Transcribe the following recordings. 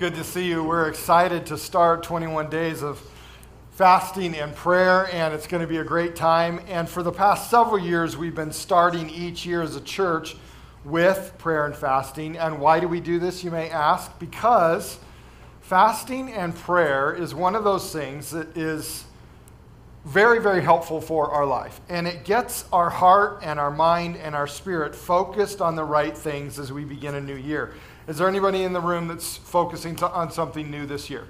good to see you. We're excited to start 21 days of fasting and prayer, and it's going to be a great time. And for the past several years, we've been starting each year as a church with prayer and fasting. And why do we do this, you may ask? Because fasting and prayer is one of those things that is very, very helpful for our life. And it gets our heart and our mind and our spirit focused on the right things as we begin a new year. Is there anybody in the room that's focusing to, on something new this year?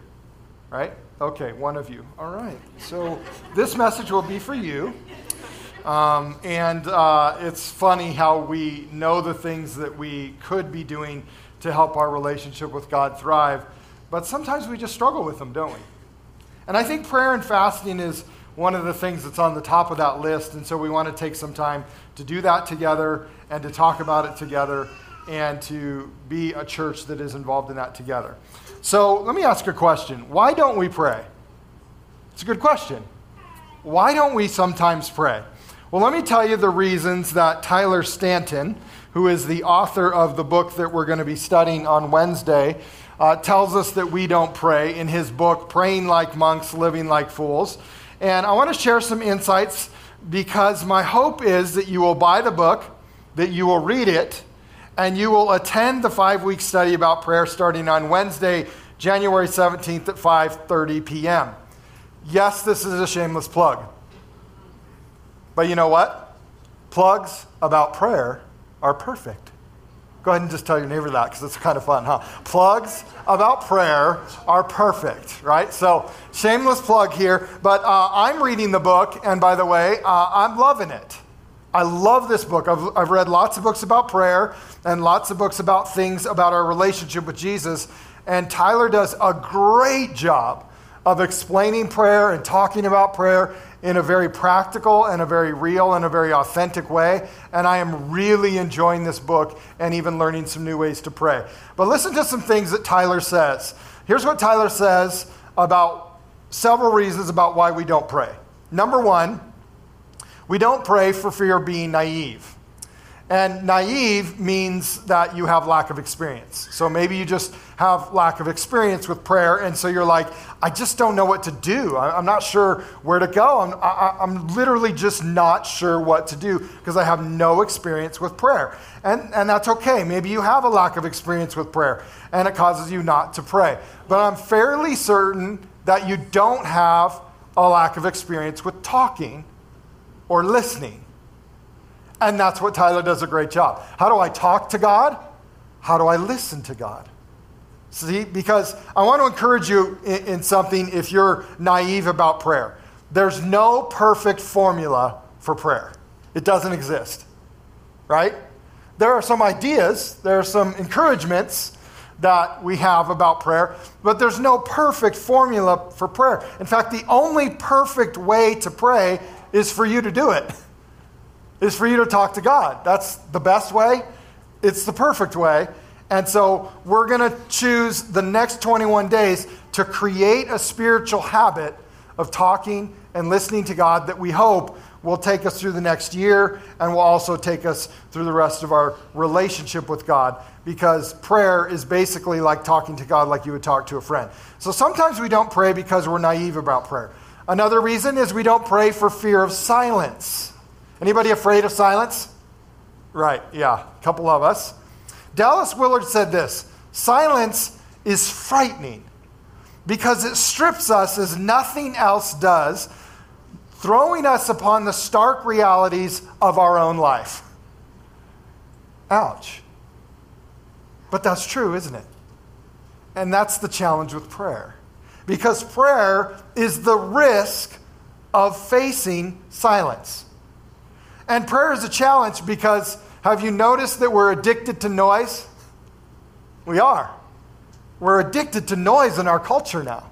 Right? Okay, one of you. All right. So this message will be for you. Um, and uh, it's funny how we know the things that we could be doing to help our relationship with God thrive, but sometimes we just struggle with them, don't we? And I think prayer and fasting is one of the things that's on the top of that list. And so we want to take some time to do that together and to talk about it together and to be a church that is involved in that together. So let me ask a question. Why don't we pray? It's a good question. Why don't we sometimes pray? Well, let me tell you the reasons that Tyler Staton, who is the author of the book that we're going to be studying on Wednesday, uh, tells us that we don't pray in his book, Praying Like Monks, Living Like Fools. And I want to share some insights because my hope is that you will buy the book, that you will read it, and you will attend the five week study about prayer starting on Wednesday, January 17th at 5:30 p.m. Yes, this is a shameless plug. But you know what? Plugs about prayer are perfect. Go ahead and just tell your neighbor that because it's kind of fun, huh? Plugs about prayer are perfect, right? So, shameless plug here, but uh, I'm reading the book, and by the way, uh, I'm loving it. I love this book. I've, I've read lots of books about prayer and lots of books about things about our relationship with Jesus, and Tyler does a great job of explaining prayer and talking about prayer in a very practical and a very real and a very authentic way. And I am really enjoying this book and even learning some new ways to pray. But listen to some things that Tyler says. Here's what Tyler says about several reasons about why we don't pray. Number one, we don't pray for fear of being naive. And naive means that you have lack of experience. So maybe you just have lack of experience with prayer, and so you're like, I just don't know what to do. I'm not sure where to go. I'm, I, I'm literally just not sure what to do because I have no experience with prayer. And, and that's okay. Maybe you have a lack of experience with prayer, and it causes you not to pray. But I'm fairly certain that you don't have a lack of experience with talking or listening. And that's what Tyler does a great job. How do I talk to God? How do I listen to God? See, because I want to encourage you in, in, something if you're naive about prayer. There's no perfect formula for prayer, it doesn't exist, right? There are some ideas, there are some encouragements that we have about prayer, but there's no perfect formula for prayer. In fact, the only perfect way to pray is for you to do it is for you to talk to God. That's the best way, it's the perfect way. And so we're going to choose the next 21 days to create a spiritual habit of talking and listening to God that we hope will take us through the next year and will also take us through the rest of our relationship with God because prayer is basically like talking to God like you would talk to a friend. So sometimes we don't pray because we're naive about prayer. Another reason is we don't pray for fear of silence. Anybody afraid of silence? Right, yeah, a couple of us. Dallas Willard said this silence is frightening because it strips us as nothing else does, throwing us upon the stark realities of our own life. Ouch. But that's true, isn't it? And that's the challenge with prayer. Because prayer is the risk of facing silence. And prayer is a challenge because have you noticed that we're addicted to noise? We are. We're addicted to noise in our culture now,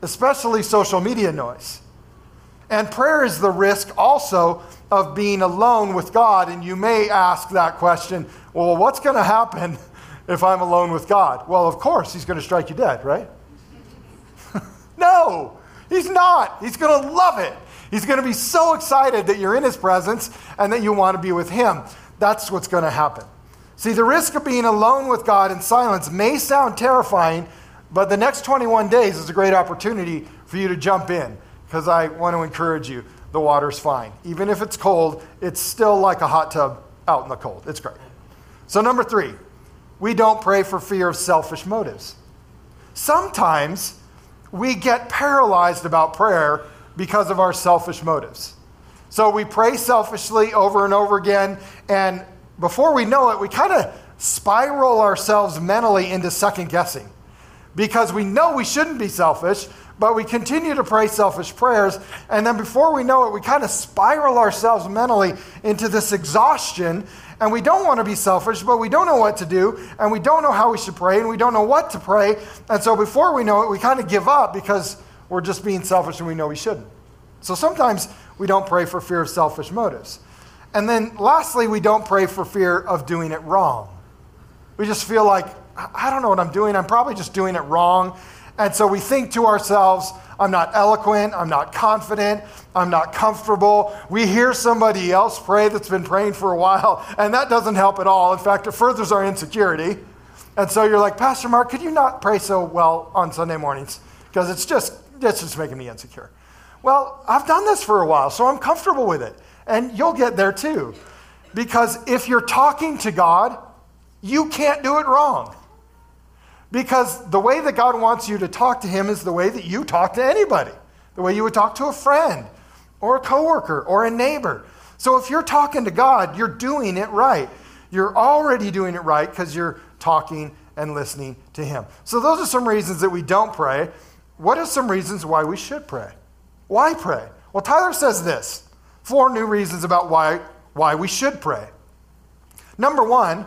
especially social media noise. And prayer is the risk also of being alone with God. And you may ask that question well, what's going to happen if I'm alone with God? Well, of course, He's going to strike you dead, right? No, He's not. He's going to love it. He's going to be so excited that you're in his presence and that you want to be with him. That's what's going to happen. See, the risk of being alone with God in silence may sound terrifying, but the next 21 days is a great opportunity for you to jump in because I want to encourage you. The water's fine. Even if it's cold, it's still like a hot tub out in the cold. It's great. So, number three, we don't pray for fear of selfish motives. Sometimes we get paralyzed about prayer because of our selfish motives. So we pray selfishly over and over again, and before we know it, we kind of spiral ourselves mentally into second guessing because we know we shouldn't be selfish, but we continue to pray selfish prayers. And then before we know it, we kind of spiral ourselves mentally into this exhaustion. And we don't want to be selfish, but we don't know what to do. And we don't know how we should pray. And we don't know what to pray. And so before we know it, we kind of give up because we're just being selfish and we know we shouldn't. So sometimes we don't pray for fear of selfish motives. And then lastly, we don't pray for fear of doing it wrong. We just feel like, I don't know what I'm doing. I'm probably just doing it wrong. And so we think to ourselves, I'm not eloquent, I'm not confident, I'm not comfortable. We hear somebody else pray that's been praying for a while, and that doesn't help at all. In fact, it furthers our insecurity. And so you're like, Pastor Mark, could you not pray so well on Sunday mornings? Because it's just, it's just making me insecure. Well, I've done this for a while, so I'm comfortable with it. And you'll get there too. Because if you're talking to God, you can't do it wrong. Because the way that God wants you to talk to Him is the way that you talk to anybody, the way you would talk to a friend or a coworker or a neighbor. So if you're talking to God, you're doing it right. You're already doing it right because you're talking and listening to Him. So those are some reasons that we don't pray. What are some reasons why we should pray? Why pray? Well, Tyler says this four new reasons about why, why we should pray. Number one,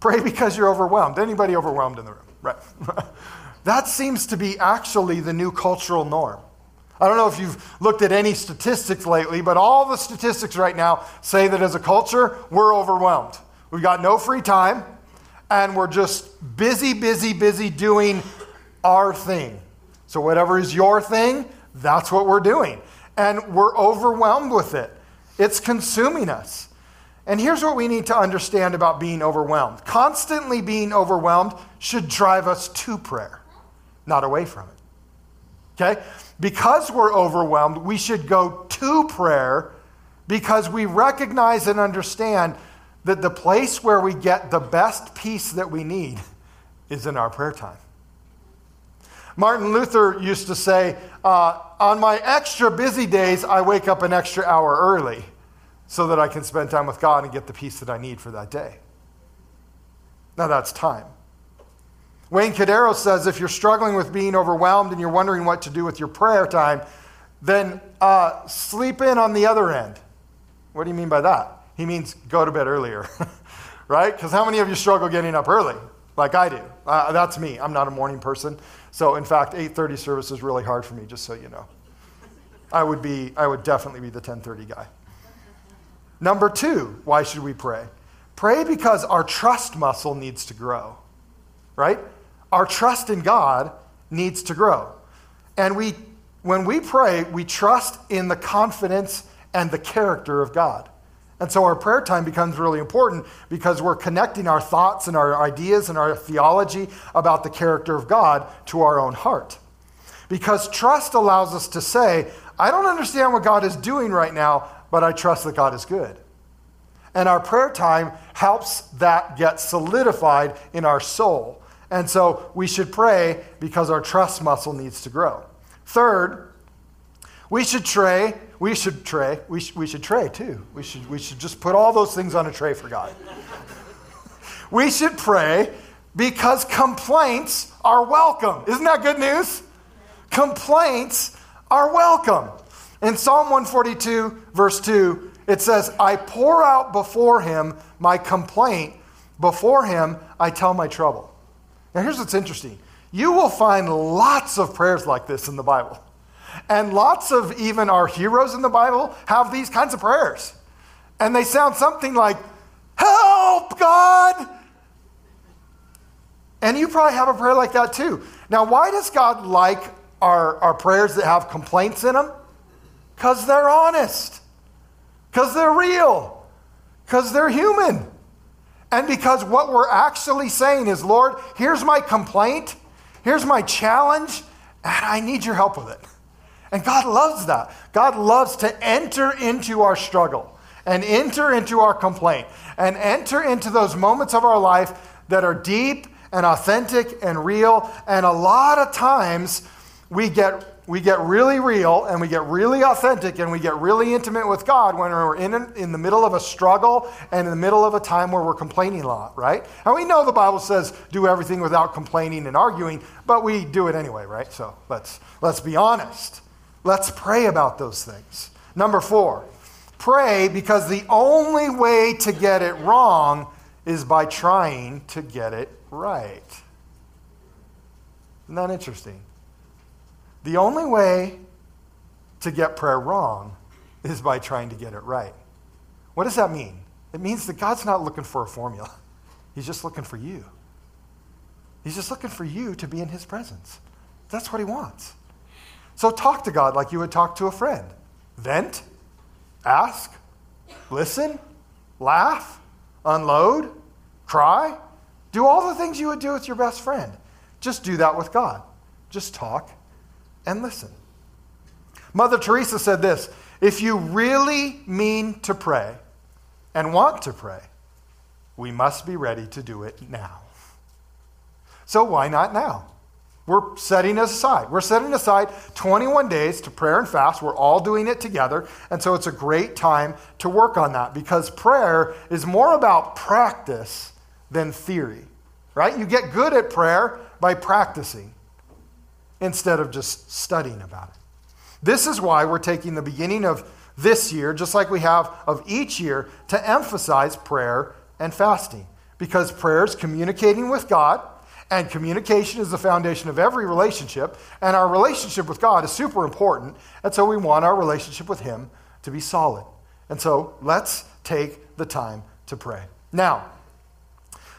pray because you're overwhelmed. Anybody overwhelmed in the room? Right. that seems to be actually the new cultural norm. I don't know if you've looked at any statistics lately, but all the statistics right now say that as a culture, we're overwhelmed. We've got no free time, and we're just busy, busy, busy doing our thing. So, whatever is your thing, that's what we're doing. And we're overwhelmed with it, it's consuming us. And here's what we need to understand about being overwhelmed constantly being overwhelmed should drive us to prayer, not away from it. Okay? Because we're overwhelmed, we should go to prayer because we recognize and understand that the place where we get the best peace that we need is in our prayer time. Martin Luther used to say, uh, On my extra busy days, I wake up an extra hour early so that I can spend time with God and get the peace that I need for that day. Now that's time. Wayne Cordeiro says if you're struggling with being overwhelmed and you're wondering what to do with your prayer time, then uh, sleep in on the other end. What do you mean by that? He means go to bed earlier, right? Because how many of you struggle getting up early? Like I do. Uh, that's me. I'm not a morning person. So in fact, 8:30 service is really hard for me. Just so you know, I would be. I would definitely be the 10:30 guy. Number two, why should we pray? Pray because our trust muscle needs to grow, right? Our trust in God needs to grow. And we, when we pray, we trust in the confidence and the character of God. And so our prayer time becomes really important because we're connecting our thoughts and our ideas and our theology about the character of God to our own heart. Because trust allows us to say, I don't understand what God is doing right now, but I trust that God is good. And our prayer time helps that get solidified in our soul. And so we should pray because our trust muscle needs to grow. Third, we should tray, we should tray, we, sh- we should tray too. We should, we should just put all those things on a tray for God. we should pray because complaints are welcome. Isn't that good news? Complaints are welcome. In Psalm 142, verse 2, it says, I pour out before him my complaint, before him I tell my trouble. Now, here's what's interesting you will find lots of prayers like this in the Bible. And lots of even our heroes in the Bible have these kinds of prayers. And they sound something like, Help, God! And you probably have a prayer like that too. Now, why does God like our, our prayers that have complaints in them? Because they're honest, because they're real, because they're human. And because what we're actually saying is, Lord, here's my complaint, here's my challenge, and I need your help with it. And God loves that. God loves to enter into our struggle and enter into our complaint and enter into those moments of our life that are deep and authentic and real. And a lot of times we get we get really real and we get really authentic and we get really intimate with God when we're in, in the middle of a struggle and in the middle of a time where we're complaining a lot, right? And we know the Bible says do everything without complaining and arguing, but we do it anyway, right? So let's, let's be honest. Let's pray about those things. Number four, pray because the only way to get it wrong is by trying to get it right. Isn't that interesting? The only way to get prayer wrong is by trying to get it right. What does that mean? It means that God's not looking for a formula, He's just looking for you. He's just looking for you to be in His presence. That's what He wants. So talk to God like you would talk to a friend. Vent, ask, listen, laugh, unload, cry. Do all the things you would do with your best friend. Just do that with God. Just talk and listen. Mother Teresa said this If you really mean to pray and want to pray, we must be ready to do it now. So why not now? We're setting aside. We're setting aside 21 days to prayer and fast. We're all doing it together. And so it's a great time to work on that because prayer is more about practice than theory, right? You get good at prayer by practicing instead of just studying about it. This is why we're taking the beginning of this year, just like we have of each year, to emphasize prayer and fasting. Because prayer is communicating with God, and communication is the foundation of every relationship, and our relationship with God is super important, and so we want our relationship with Him to be solid. And so let's take the time to pray. Now,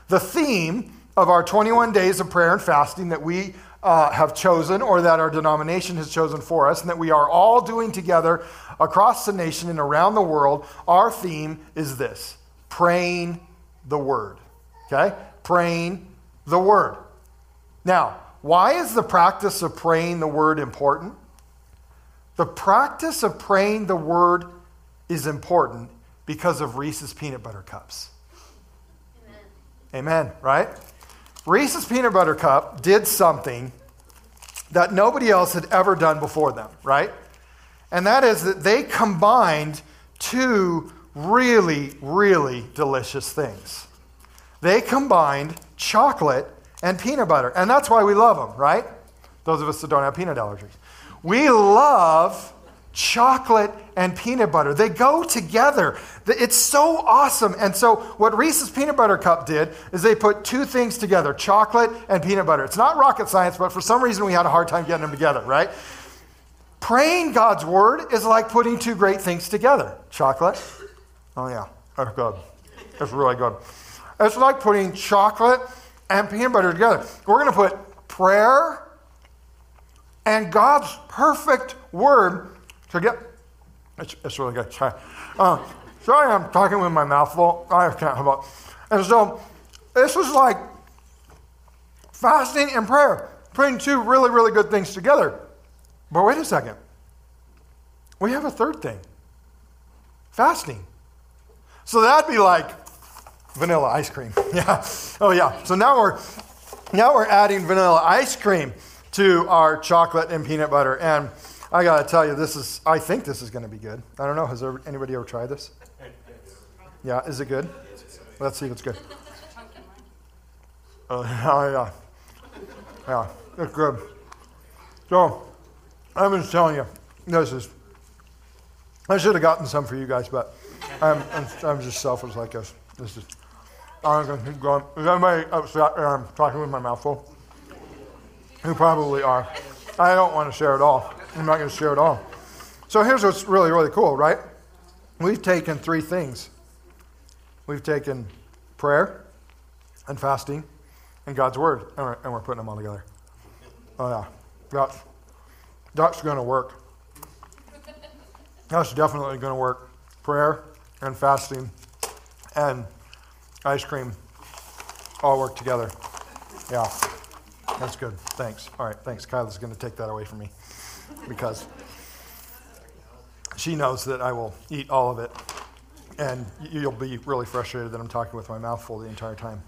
the theme of our 21 days of prayer and fasting that we uh, have chosen or that our denomination has chosen for us and that we are all doing together across the nation and around the world, our theme is this praying the word. Okay? Praying the word. Now, why is the practice of praying the word important? The practice of praying the word is important because of Reese's peanut butter cups. Amen, Amen right? Reese's Peanut Butter Cup did something that nobody else had ever done before them, right? And that is that they combined two really, really delicious things. They combined chocolate and peanut butter. And that's why we love them, right? Those of us that don't have peanut allergies. We love chocolate and peanut butter. They go together. It's so awesome. And so, what Reese's Peanut Butter Cup did is they put two things together chocolate and peanut butter. It's not rocket science, but for some reason we had a hard time getting them together, right? Praying God's word is like putting two great things together chocolate. Oh, yeah, oh, that's good. It's really good. It's like putting chocolate and peanut butter together. We're going to put prayer and God's perfect word so get, it's, it's really good. Sorry. Uh, sorry, I'm talking with my mouth full. I can't help it. And so this is like fasting and prayer, putting two really, really good things together. But wait a second. We have a third thing fasting. So that'd be like vanilla ice cream. Yeah. Oh, yeah. So now we're now we're adding vanilla ice cream to our chocolate and peanut butter. And I got to tell you, this is, I think this is going to be good. I don't know. Has there, anybody ever tried this? Yeah, is it good? Let's see if it's good. Uh, oh, yeah. Yeah, it's good. So, I'm just telling you, this is, I should have gotten some for you guys, but I'm, I'm, I'm just selfish like this. This is, I'm going to keep going. Is anybody upset I'm talking with my mouth full? You probably are. I don't want to share it all. I'm not going to share it all. So here's what's really, really cool, right? We've taken three things. We've taken prayer and fasting and God's word, and we're, and we're putting them all together. Oh yeah, that's that's going to work. That's definitely going to work. Prayer and fasting and ice cream all work together. Yeah, that's good. Thanks. All right, thanks. Kyla's going to take that away from me because she knows that I will eat all of it. And you'll be really frustrated that I'm talking with my mouth full the entire time.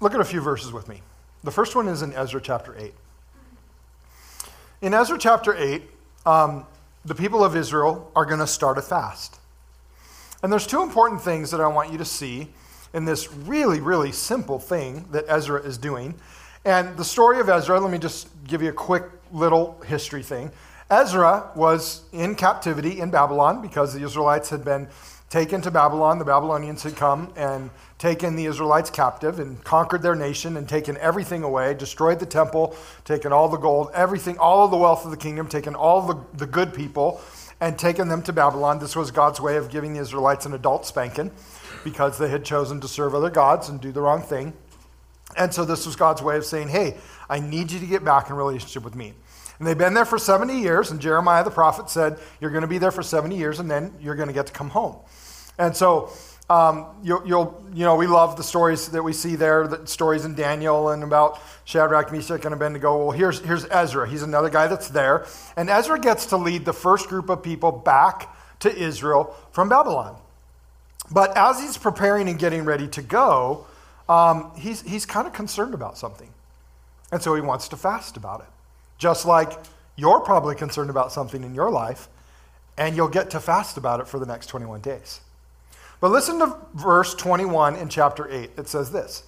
Look at a few verses with me. The first one is in Ezra chapter 8. In Ezra chapter 8, um, the people of Israel are going to start a fast. And there's two important things that I want you to see in this really, really simple thing that Ezra is doing. And the story of Ezra, let me just give you a quick little history thing. Ezra was in captivity in Babylon because the Israelites had been taken to Babylon. The Babylonians had come and taken the Israelites captive and conquered their nation and taken everything away, destroyed the temple, taken all the gold, everything, all of the wealth of the kingdom, taken all the, the good people, and taken them to Babylon. This was God's way of giving the Israelites an adult spanking because they had chosen to serve other gods and do the wrong thing. And so this was God's way of saying, hey, I need you to get back in relationship with me. And they've been there for 70 years, and Jeremiah the prophet said, You're going to be there for 70 years, and then you're going to get to come home. And so, um, you'll, you'll, you know, we love the stories that we see there, the stories in Daniel and about Shadrach, Meshach, and Abednego. Well, here's, here's Ezra. He's another guy that's there. And Ezra gets to lead the first group of people back to Israel from Babylon. But as he's preparing and getting ready to go, um, he's, he's kind of concerned about something. And so he wants to fast about it. Just like you're probably concerned about something in your life, and you'll get to fast about it for the next 21 days. But listen to verse 21 in chapter 8. It says this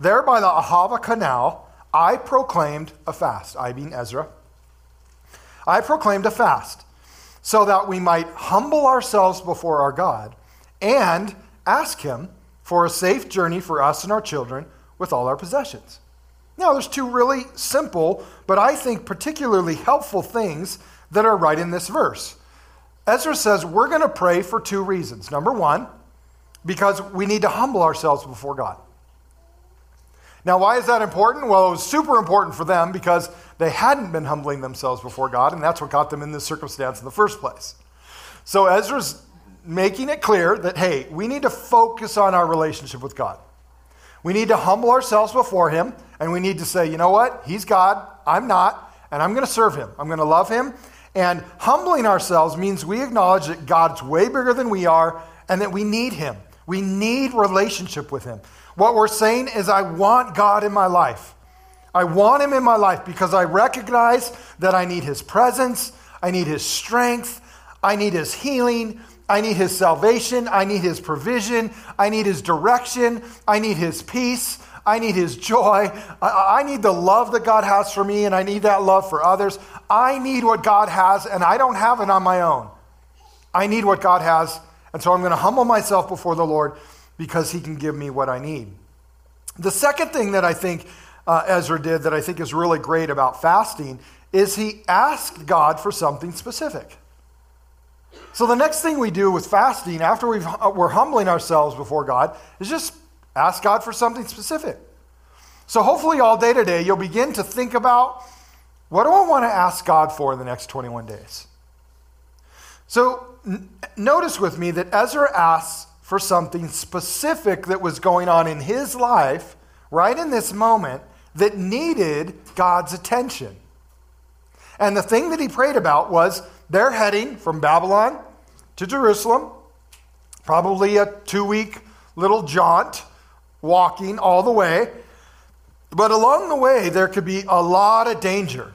There by the Ahava canal, I proclaimed a fast, I being Ezra. I proclaimed a fast so that we might humble ourselves before our God and ask Him for a safe journey for us and our children with all our possessions. Now, there's two really simple, but I think particularly helpful things that are right in this verse. Ezra says we're going to pray for two reasons. Number one, because we need to humble ourselves before God. Now, why is that important? Well, it was super important for them because they hadn't been humbling themselves before God, and that's what got them in this circumstance in the first place. So Ezra's making it clear that, hey, we need to focus on our relationship with God. We need to humble ourselves before Him, and we need to say, you know what? He's God, I'm not, and I'm going to serve Him. I'm going to love Him. And humbling ourselves means we acknowledge that God's way bigger than we are and that we need Him. We need relationship with Him. What we're saying is, I want God in my life. I want Him in my life because I recognize that I need His presence, I need His strength, I need His healing, I need his salvation. I need his provision. I need his direction. I need his peace. I need his joy. I, I, need the love that God has for me, and I need that love for others. I need what God has, and I don't have it on my own. I need what God has, and so I'm going to humble myself before the Lord because he can give me what I need. The second thing that I think uh, Ezra did that I think is really great about fasting is he asked God for something specific. So the next thing we do with fasting, after we are uh, humbling ourselves before God, is just ask God for something specific. So hopefully, all day today, you'll begin to think about what do I want to ask God for in the next 21 days? So n- notice with me that Ezra asks for something specific that was going on in his life right in this moment that needed God's attention. And the thing that he prayed about was they're heading from Babylon to Jerusalem, probably a two week little jaunt, walking all the way. But along the way, there could be a lot of danger.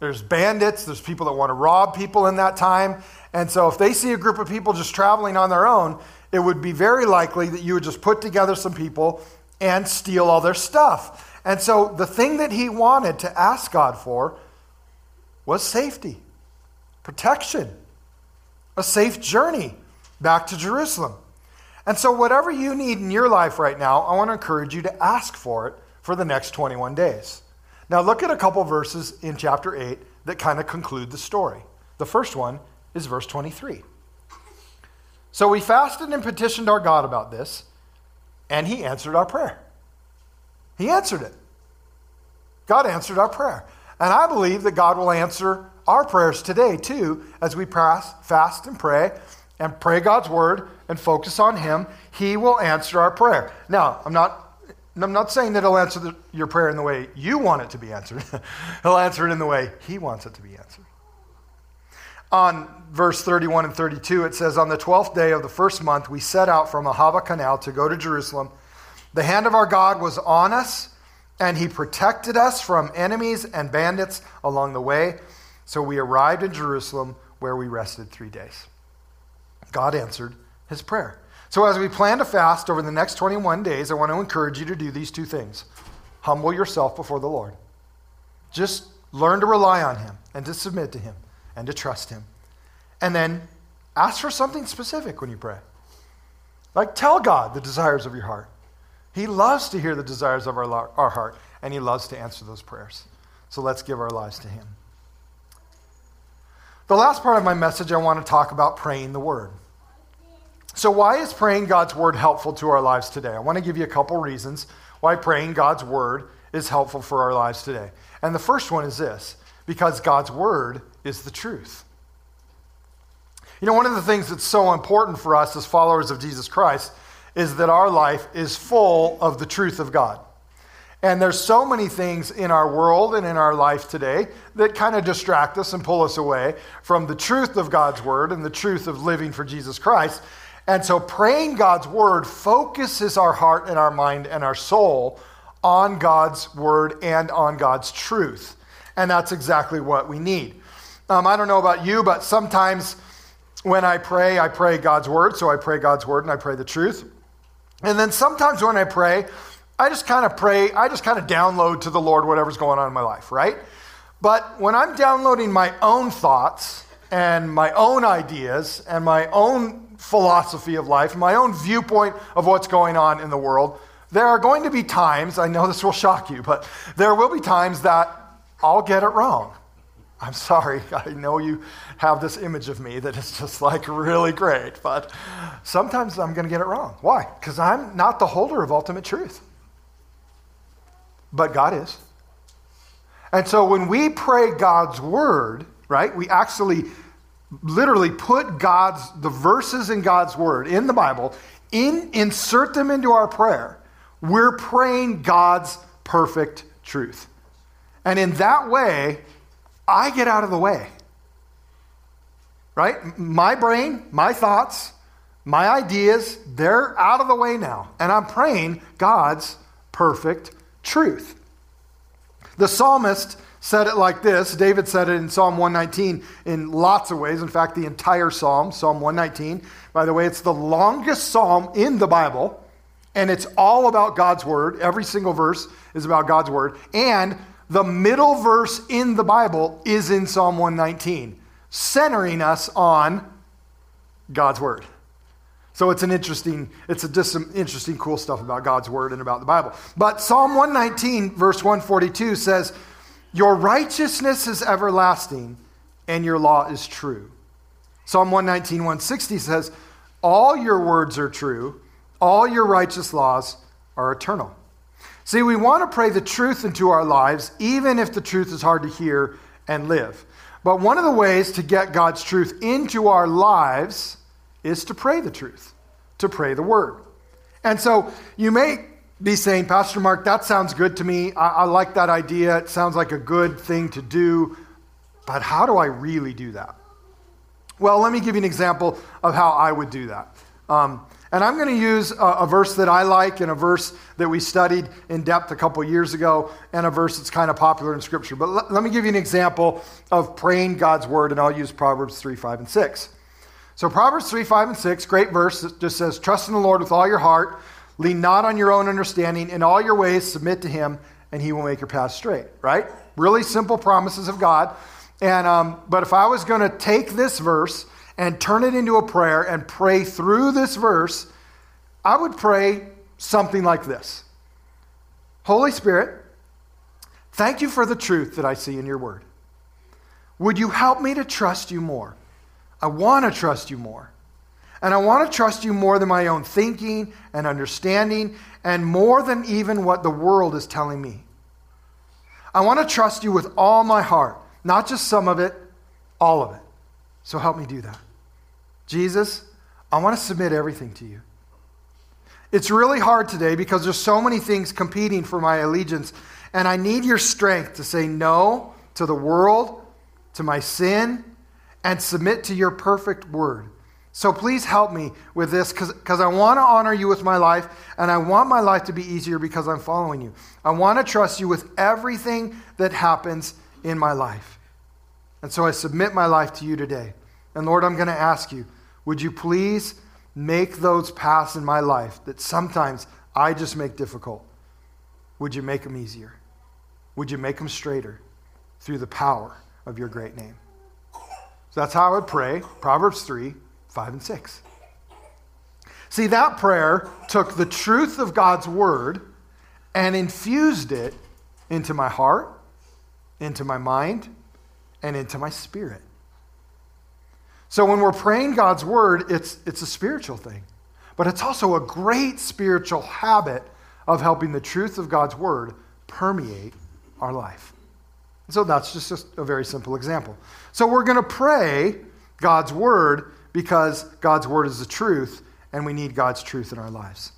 There's bandits, there's people that want to rob people in that time. And so, if they see a group of people just traveling on their own, it would be very likely that you would just put together some people and steal all their stuff. And so, the thing that he wanted to ask God for was safety protection, a safe journey back to Jerusalem. And so, whatever you need in your life right now, I want to encourage you to ask for it for the next 21 days. Now, look at a couple verses in chapter 8 that kind of conclude the story. The first one is verse 23. So we fasted and petitioned our God about this, and he answered our prayer. He answered it. God answered our prayer. And I believe that God will answer our prayers today, too, as we pass, fast and pray and pray God's word and focus on Him, He will answer our prayer. Now, I'm not. I'm not saying that he'll answer the, your prayer in the way you want it to be answered. he'll answer it in the way he wants it to be answered. On verse 31 and 32, it says, On the 12th day of the first month, we set out from Ahava Canal to go to Jerusalem. The hand of our God was on us, and he protected us from enemies and bandits along the way. So we arrived in Jerusalem, where we rested three days. God answered his prayer. So, as we plan to fast over the next 21 days, I want to encourage you to do these two things humble yourself before the Lord. Just learn to rely on Him and to submit to Him and to trust Him. And then ask for something specific when you pray. Like, tell God the desires of your heart. He loves to hear the desires of our, our heart, and He loves to answer those prayers. So, let's give our lives to Him. The last part of my message, I want to talk about praying the Word. So, why is praying God's word helpful to our lives today? I want to give you a couple reasons why praying God's word is helpful for our lives today. And the first one is this because God's word is the truth. You know, one of the things that's so important for us as followers of Jesus Christ is that our life is full of the truth of God. And there's so many things in our world and in our life today that kind of distract us and pull us away from the truth of God's word and the truth of living for Jesus Christ. And so praying God's word focuses our heart and our mind and our soul on God's word and on God's truth. And that's exactly what we need. Um, I don't know about you, but sometimes when I pray, I pray God's word. So I pray God's word and I pray the truth. And then sometimes when I pray, I just kind of pray, I just kind of download to the Lord whatever's going on in my life, right? But when I'm downloading my own thoughts and my own ideas and my own philosophy of life, my own viewpoint of what's going on in the world, there are going to be times, I know this will shock you, but there will be times that I'll get it wrong. I'm sorry, I know you have this image of me that is just like really great, but sometimes I'm going to get it wrong. Why? Because I'm not the holder of ultimate truth. But God is. And so when we pray God's word, right, we actually literally put God's, the verses in God's word in the Bible, in, insert them into our prayer, we're praying God's perfect truth. And in that way, I get out of the way. Right? My brain, my thoughts, my ideas, they're out of the way now. And I'm praying God's perfect truth. The psalmist said it like this. David said it in Psalm 119 in lots of ways. In fact, the entire psalm, Psalm 119. By the way, it's the longest psalm in the Bible, and it's all about God's word. Every single verse is about God's word. And the middle verse in the Bible is in Psalm 119, centering us on God's word. So it's an interesting, it's a, just some interesting, cool stuff about God's word and about the Bible. But Psalm 119, verse 142 says, your righteousness is everlasting, and your law is true. Psalm 119, 160 says, All your words are true, all your righteous laws are eternal. See, we want to pray the truth into our lives, even if the truth is hard to hear and live. But one of the ways to get God's truth into our lives is to pray the truth, to pray the word. And so you may be saying, Pastor Mark, that sounds good to me. I, I, like that idea. It sounds like a good thing to do. But how do I really do that? Well, let me give you an example of how I would do that. Um, and I'm going to use a, a, verse that I like and a verse that we studied in depth a couple years ago and a verse that's kind of popular in Scripture. But l- let me give you an example of praying God's word, and I'll use Proverbs 3, 5, and 6. So, Proverbs 3, 5, and 6, great verse that just says, Trust in the Lord with all your heart Lean not on your own understanding. In all your ways, submit to him, and he will make your path straight, right? Really simple promises of God. And, um, but if I was going to take this verse and turn it into a prayer and pray through this verse, I would pray something like this Holy Spirit, thank you for the truth that I see in your word. Would you help me to trust you more? I want to trust you more. And I want to trust you more than my own thinking and understanding, and more than even what the world is telling me. I want to trust you with all my heart, not just some of it, all of it. So help me do that. Jesus, I want to submit everything to you. It's really hard today because there's so many things competing for my allegiance, and I need your strength to say no to the world, to my sin, and submit to your perfect word. So please help me with this because I want to honor you with my life and I want my life to be easier because I'm following you. I want to trust you with everything that happens in my life. And so I submit my life to you today. And Lord, I'm going to ask you, would you please make those paths in my life that sometimes I just make difficult? Would you make them easier? Would you make them straighter through the power of your great name? So that's how I would pray. Proverbs 3 5 and 6. See, that prayer took the truth of God's word and infused it into my heart, into my mind, and into my spirit. So when we're praying God's word, it's, it's a spiritual thing, but it's also a great spiritual habit of helping the truth of God's word permeate our life. So that's just a very simple example. So we're going to pray God's word because God's word is the truth and we need God's truth in our lives.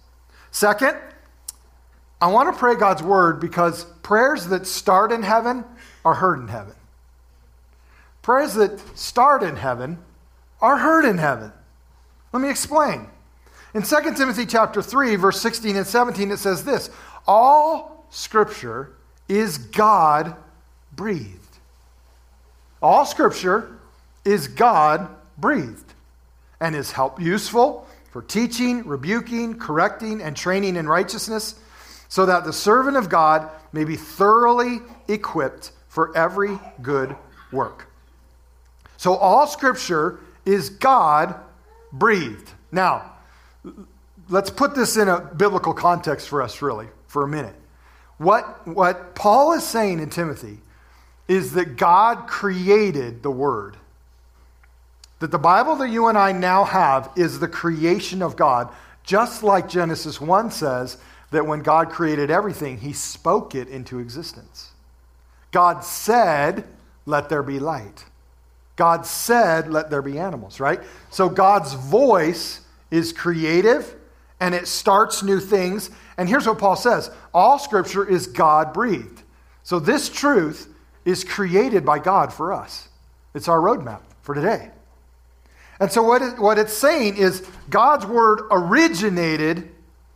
Second, I want to pray God's word because prayers that start in heaven are heard in heaven. Prayers that start in heaven are heard in heaven. Let me explain. In 2 Timothy chapter 3 verse 16 and 17 it says this, all scripture is God breathed. All scripture is God breathed and is help useful for teaching, rebuking, correcting, and training in righteousness, so that the servant of God may be thoroughly equipped for every good work. So all scripture is God breathed. Now, let's put this in a biblical context for us, really, for a minute. What, what Paul is saying in Timothy is that God created the Word. That the Bible that you and I now have is the creation of God, just like Genesis 1 says that when God created everything, he spoke it into existence. God said, Let there be light. God said, Let there be animals, right? So God's voice is creative and it starts new things. And here's what Paul says all scripture is God breathed. So this truth is created by God for us. It's our roadmap for today. And so, what, it, what it's saying is God's word originated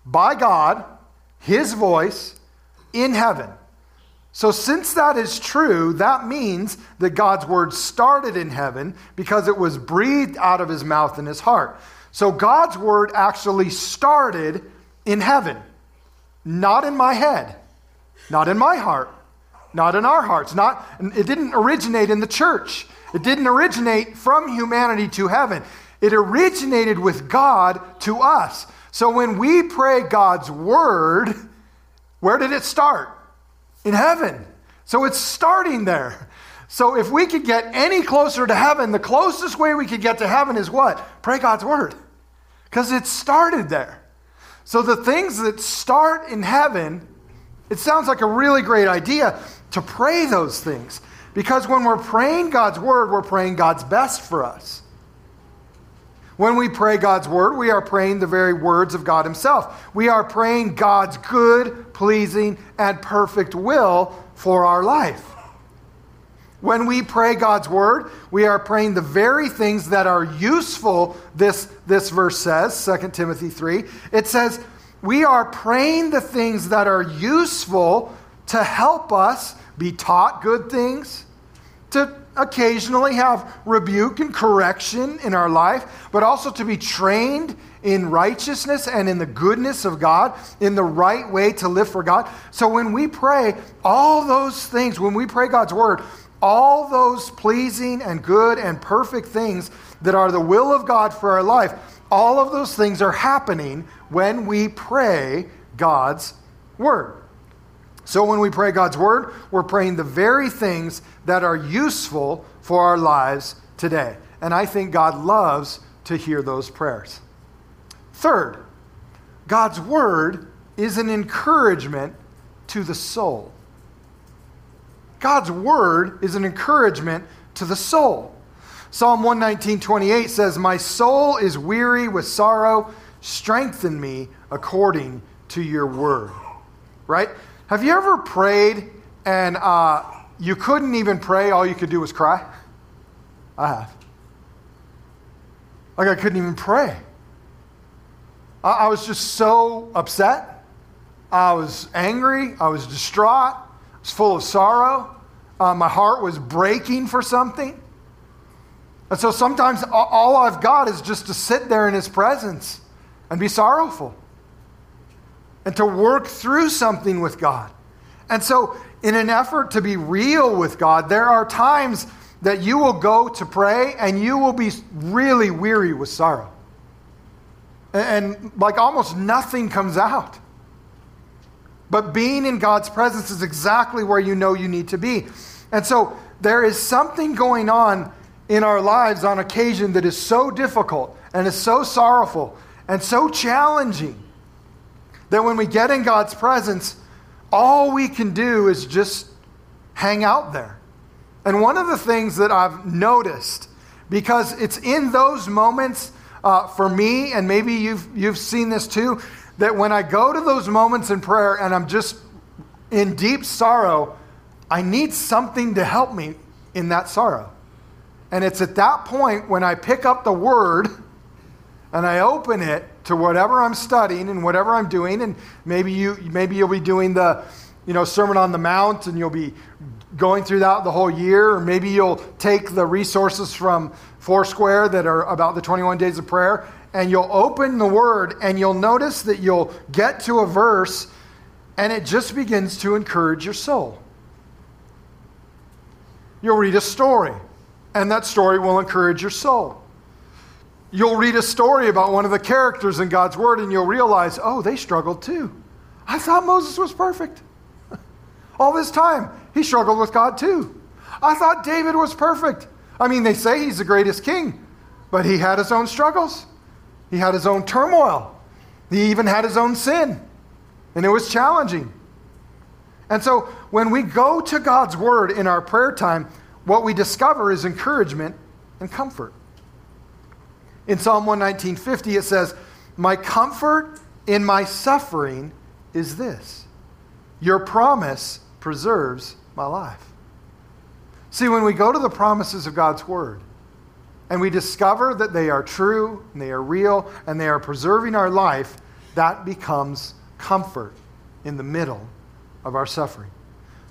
by God, his voice, in heaven. So, since that is true, that means that God's word started in heaven because it was breathed out of his mouth and his heart. So, God's word actually started in heaven, not in my head, not in my heart, not in our hearts. Not, it didn't originate in the church. It didn't originate from humanity to heaven, it originated with God to us. So when we pray God's word, where did it start? In heaven. So it's starting there. So if we could get any closer to heaven, the closest way we could get to heaven is what? Pray God's word. Because it started there. So the things that start in heaven, it sounds like a really great idea to pray those things. Because when we're praying God's word, we're praying God's best for us. When we pray God's word, we are praying the very words of God Himself. We are praying God's good, pleasing, and perfect will for our life. When we pray God's word, we are praying the very things that are useful, this, this verse says, 2 Timothy 3. It says, we are praying the things that are useful to help us be taught good things, to occasionally have rebuke and correction in our life, but also to be trained in righteousness and in the goodness of God, in the right way to live for God. So when we pray, all those things, when we pray God's word, all those pleasing and good and perfect things that are the will of God for our life, all of those things are happening when we pray God's word. So when we pray God's word, we're praying the very things that are useful for our lives today. And I think God loves to hear those prayers. Third, God's word is an encouragement to the soul. God's word is an encouragement to the soul. Psalm 119, 28 says, My soul is weary with sorrow. Strengthen me according to your word. Right? Have you ever prayed and uh, you couldn't even pray, all you could do was cry? I have. Like I couldn't even pray. I, I was just so upset. I was angry. I was distraught. I was full of sorrow. Uh, my heart was breaking for something. And so sometimes all I've got is just to sit there in his presence and be sorrowful and to work through something with God. And so, in an effort to be real with God, there are times that you will go to pray and you will be really weary with sorrow. And, and like almost nothing comes out. But being in God's presence is exactly where you know you need to be. And so there is something going on in our lives on occasion that is so difficult and is so sorrowful and so challenging that when we get in God's presence, all we can do is just hang out there. And one of the things that I've noticed, because it's in those moments uh, for me, and maybe you've, you've seen this too, that when I go to those moments in prayer and I'm just in deep sorrow, I need something to help me in that sorrow. And it's at that point when I pick up the word and I open it to whatever I'm studying and whatever I'm doing, and maybe you maybe you'll be doing the you know Sermon on the Mount and you'll be going through that the whole year, or maybe you'll take the resources from Foursquare that are about the 21 days of prayer, and you'll open the word and you'll notice that you'll get to a verse and it just begins to encourage your soul. You'll read a story, and that story will encourage your soul. You'll read a story about one of the characters in God's Word, and you'll realize, oh, they struggled too. I thought Moses was perfect. All this time, he struggled with God too. I thought David was perfect. I mean, they say he's the greatest king, but he had his own struggles, he had his own turmoil, he even had his own sin, and it was challenging. And so when we go to God's word in our prayer time, what we discover is encouragement and comfort. In Psalm 119:50 it says, "My comfort in my suffering is this: your promise preserves my life." See, when we go to the promises of God's word and we discover that they are true and they are real and they are preserving our life, that becomes comfort in the middle of our suffering.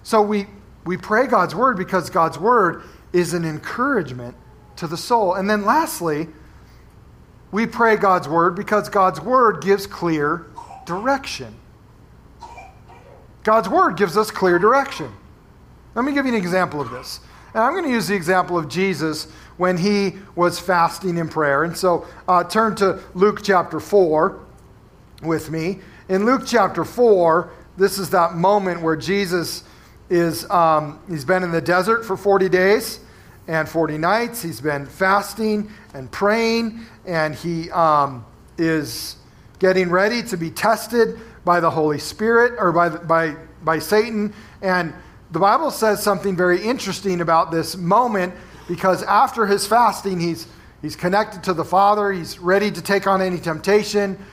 So we, we pray God's word because God's word is an encouragement to the soul. And then lastly, we pray God's word because God's word gives clear direction. God's word gives us clear direction. Let me give you an example of this. And I'm going to use the example of Jesus when he was fasting in prayer. And so uh, turn to Luke chapter 4 with me. In Luke chapter 4, this is that moment where Jesus is, um, he's been in the desert for 40 days and 40 nights. He's been fasting and praying, and he um, is getting ready to be tested by the Holy Spirit or by, by, by Satan. And the Bible says something very interesting about this moment because after his fasting, he's, he's connected to the Father, he's ready to take on any temptation.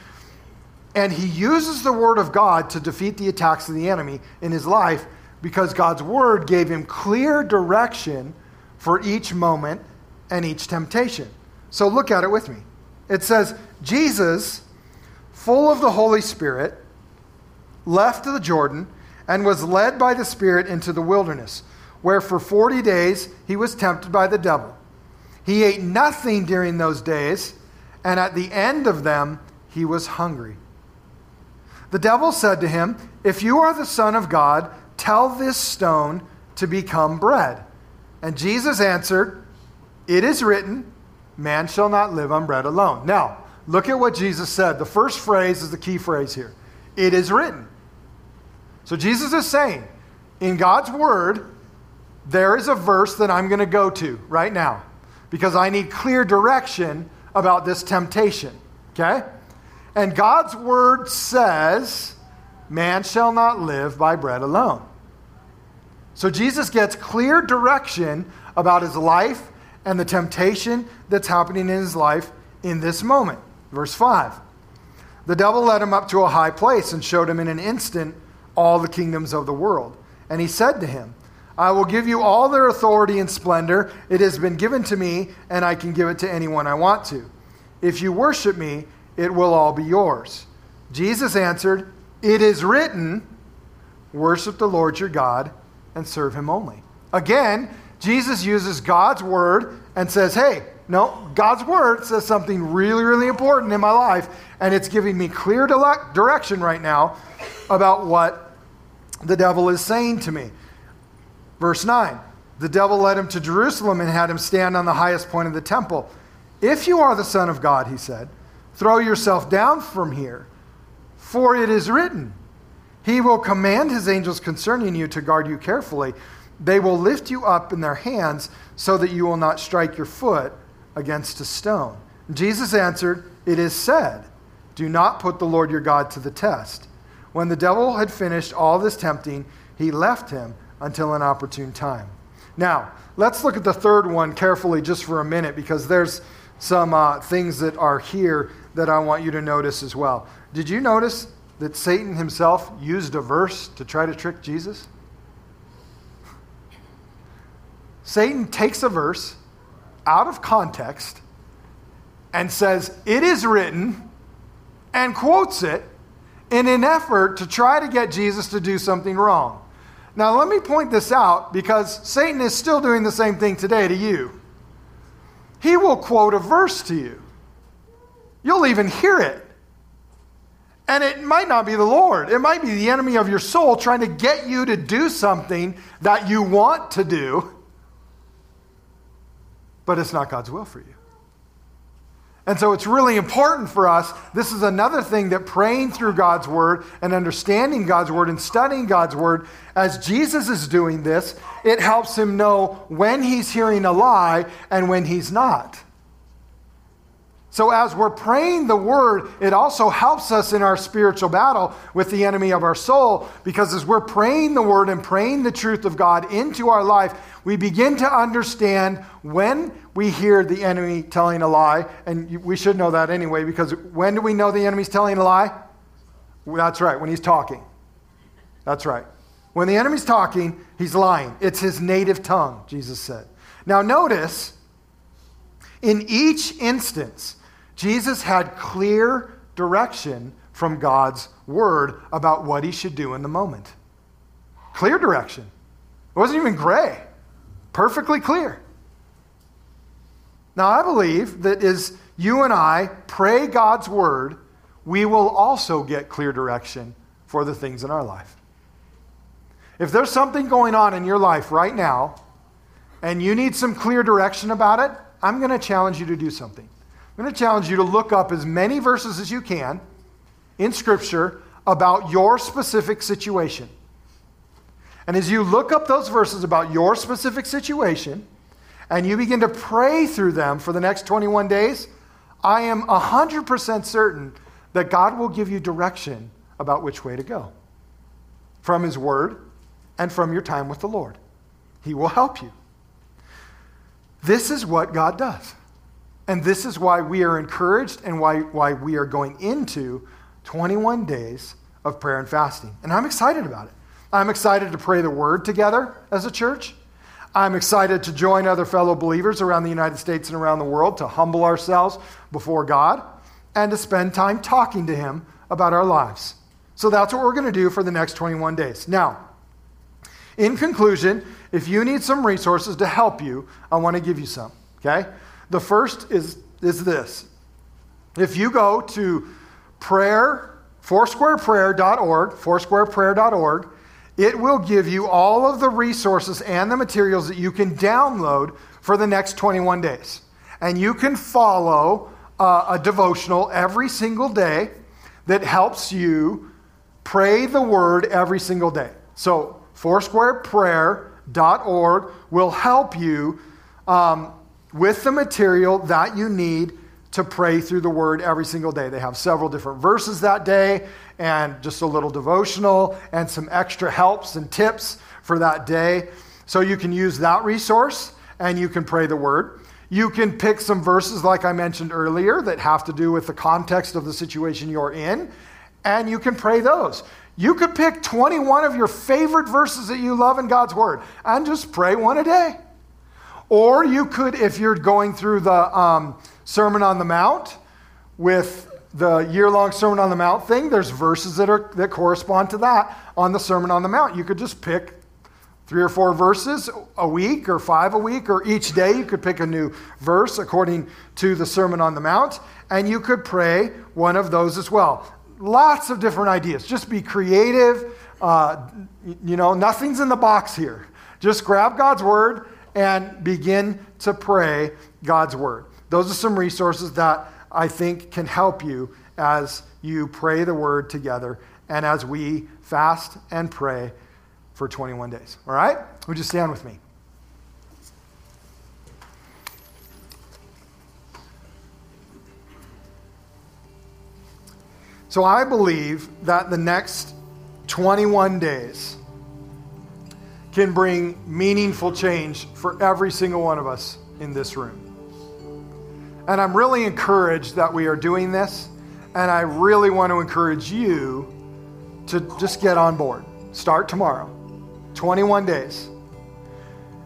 And he uses the word of God to defeat the attacks of the enemy in his life because God's word gave him clear direction for each moment and each temptation. So look at it with me. It says, Jesus, full of the Holy Spirit, left the Jordan and was led by the Spirit into the wilderness, where for 40 days he was tempted by the devil. He ate nothing during those days, and at the end of them, he was hungry. The devil said to him, If you are the Son of God, tell this stone to become bread. And Jesus answered, It is written, Man shall not live on bread alone. Now, look at what Jesus said. The first phrase is the key phrase here It is written. So Jesus is saying, in God's word, there is a verse that I'm going to go to right now because I need clear direction about this temptation. Okay? And God's word says, Man shall not live by bread alone. So Jesus gets clear direction about his life and the temptation that's happening in his life in this moment. Verse 5 The devil led him up to a high place and showed him in an instant all the kingdoms of the world. And he said to him, I will give you all their authority and splendor. It has been given to me, and I can give it to anyone I want to. If you worship me, it will all be yours. Jesus answered, It is written, Worship the Lord your God and serve him only. Again, Jesus uses God's word and says, Hey, no, God's word says something really, really important in my life, and it's giving me clear direction right now about what the devil is saying to me. Verse 9 The devil led him to Jerusalem and had him stand on the highest point of the temple. If you are the Son of God, he said, throw yourself down from here, for it is written, He will command His angels concerning you to guard you carefully. They will lift you up in their hands so that you will not strike your foot against a stone. Jesus answered, It is said, Do not put the Lord your God to the test. When the devil had finished all this tempting, he left him until an opportune time. Now, let's look at the third one carefully just for a minute because there's some uh, things that are here that I want you to notice as well. Did you notice that Satan himself used a verse to try to trick Jesus? Satan takes a verse out of context and says, It is written, and quotes it in an effort to try to get Jesus to do something wrong. Now, let me point this out because Satan is still doing the same thing today to you. He will quote a verse to you, you'll even hear it. And it might not be the Lord. It might be the enemy of your soul trying to get you to do something that you want to do, but it's not God's will for you. And so it's really important for us. This is another thing that praying through God's word and understanding God's word and studying God's word, as Jesus is doing this, it helps him know when he's hearing a lie and when he's not. So, as we're praying the word, it also helps us in our spiritual battle with the enemy of our soul because as we're praying the word and praying the truth of God into our life, we begin to understand when we hear the enemy telling a lie, and we should know that anyway because when do we know the enemy's telling a lie? That's right, when he's talking. That's right. When the enemy's talking, he's lying. It's his native tongue, Jesus said. Now, notice in each instance, Jesus had clear direction from God's word about what he should do in the moment. Clear direction. It wasn't even gray, perfectly clear. Now, I believe that as you and I pray God's word, we will also get clear direction for the things in our life. If there's something going on in your life right now and you need some clear direction about it, I'm going to challenge you to do something. I'm going to challenge you to look up as many verses as you can in Scripture about your specific situation. And as you look up those verses about your specific situation and you begin to pray through them for the next 21 days, I am 100% certain that God will give you direction about which way to go from His Word and from your time with the Lord. He will help you. This is what God does. And this is why we are encouraged and why, why we are going into 21 days of prayer and fasting. And I'm excited about it. I'm excited to pray the word together as a church. I'm excited to join other fellow believers around the United States and around the world to humble ourselves before God and to spend time talking to Him about our lives. So that's what we're going to do for the next 21 days. Now, in conclusion, if you need some resources to help you, I want to give you some. Okay? The first is, is this. If you go to prayer, foursquareprayer.org, foursquareprayer.org, it will give you all of the resources and the materials that you can download for the next 21 days. And you can follow uh, a devotional every single day that helps you pray the word every single day. So, foursquareprayer.org will help you um, with the material that you need to pray through the word every single day. They have several different verses that day and just a little devotional and some extra helps and tips for that day. So you can use that resource and you can pray the word. You can pick some verses, like I mentioned earlier, that have to do with the context of the situation you're in, and you can pray those. You could pick 21 of your favorite verses that you love in God's Word and just pray one a day. Or you could, if you're going through the um, Sermon on the Mount with the year long Sermon on the Mount thing, there's verses that, are, that correspond to that on the Sermon on the Mount. You could just pick three or four verses a week or five a week, or each day you could pick a new verse according to the Sermon on the Mount, and you could pray one of those as well. Lots of different ideas. Just be creative. Uh, you know, nothing's in the box here. Just grab God's word and begin to pray God's word. Those are some resources that I think can help you as you pray the word together and as we fast and pray for 21 days. All right? Would you stand with me? So I believe that the next 21 days can bring meaningful change for every single one of us in this room. And I'm really encouraged that we are doing this. And I really want to encourage you to just get on board. Start tomorrow, 21 days.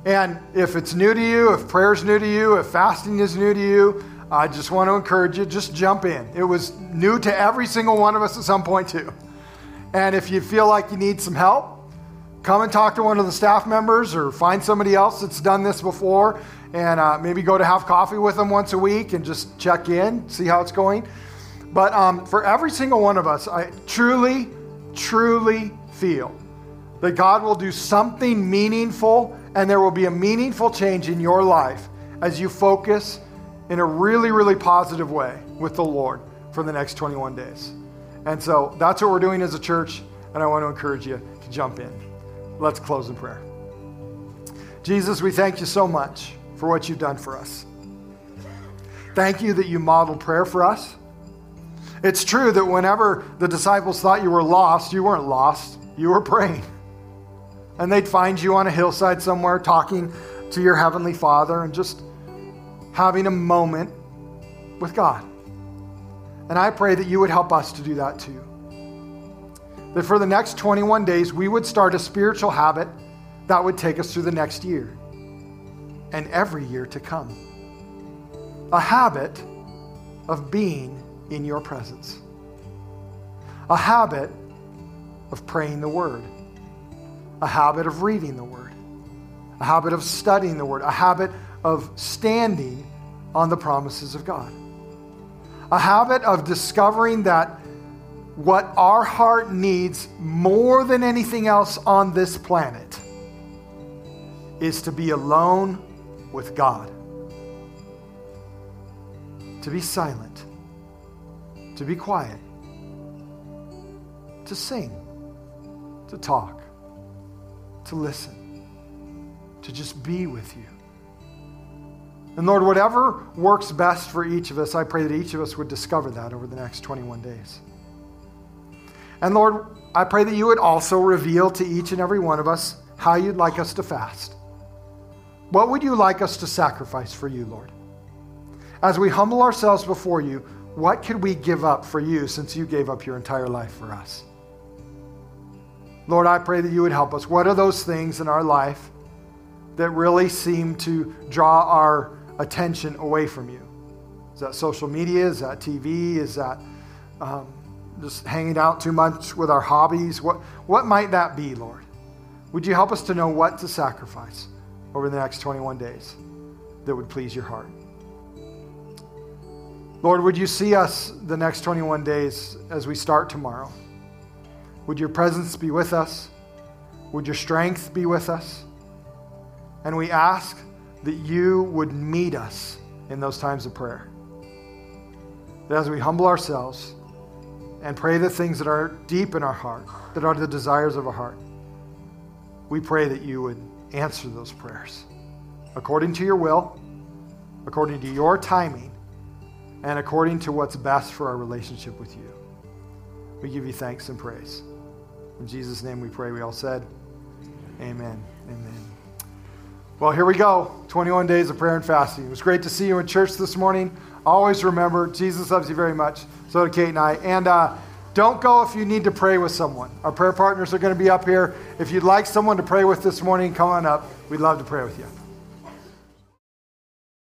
And if it's new to you, if prayer's new to you, if fasting is new to you, I just want to encourage you, just jump in. It was new to every single one of us at some point, too. And if you feel like you need some help, come and talk to one of the staff members or find somebody else that's done this before and uh, maybe go to have coffee with them once a week and just check in, see how it's going. But um, for every single one of us, I truly, truly feel that God will do something meaningful and there will be a meaningful change in your life as you focus in a really, really positive way with the Lord for the next 21 days. And so that's what we're doing as a church, and I want to encourage you to jump in. Let's close in prayer. Jesus, we thank you so much for what you've done for us. Thank you that you modeled prayer for us. It's true that whenever the disciples thought you were lost, you weren't lost, you were praying. And they'd find you on a hillside somewhere talking to your heavenly Father and just having a moment with God. And I pray that you would help us to do that too. That for the next 21 days, we would start a spiritual habit that would take us through the next year and every year to come. A habit of being in your presence. A habit of praying the Word. A habit of reading the Word. A habit of studying the Word. A habit of standing on the promises of God. A habit of discovering that what our heart needs more than anything else on this planet is to be alone with God. To be silent, to be quiet, to sing, to talk, to listen, to just be with you. And Lord, whatever works best for each of us, I pray that each of us would discover that over the next 21 days. And Lord, I pray that you would also reveal to each and every one of us how you'd like us to fast. What would you like us to sacrifice for you, Lord? As we humble ourselves before you, what could we give up for you since you gave up your entire life for us? Lord, I pray that you would help us. What are those things in our life that really seem to draw our attention away from you? Is that social media? Is that TV? Is that um, just hanging out too much with our hobbies? What, what might that be, Lord? Would you help us to know what to sacrifice? over the next 21 days that would please your heart. Lord, would you see us the next 21 days as we start tomorrow? Would your presence be with us? Would your strength be with us? And we ask that you would meet us in those times of prayer. That as we humble ourselves and pray the things that are deep in our heart, that are the desires of our heart, we pray that you would answer those prayers according to your will, according to your timing, and according to what's best for our relationship with you. We give you thanks and praise. In Jesus' name we pray. We all said, Amen. Amen. Well, here we go 21 days of prayer and fasting. It was great to see you in church this morning. Always remember, Jesus loves you very much. So do Kate and I. And uh, don't go if you need to pray with someone. Our prayer partners are going to be up here. If you'd like someone to pray with this morning, come on up. We'd love to pray with you.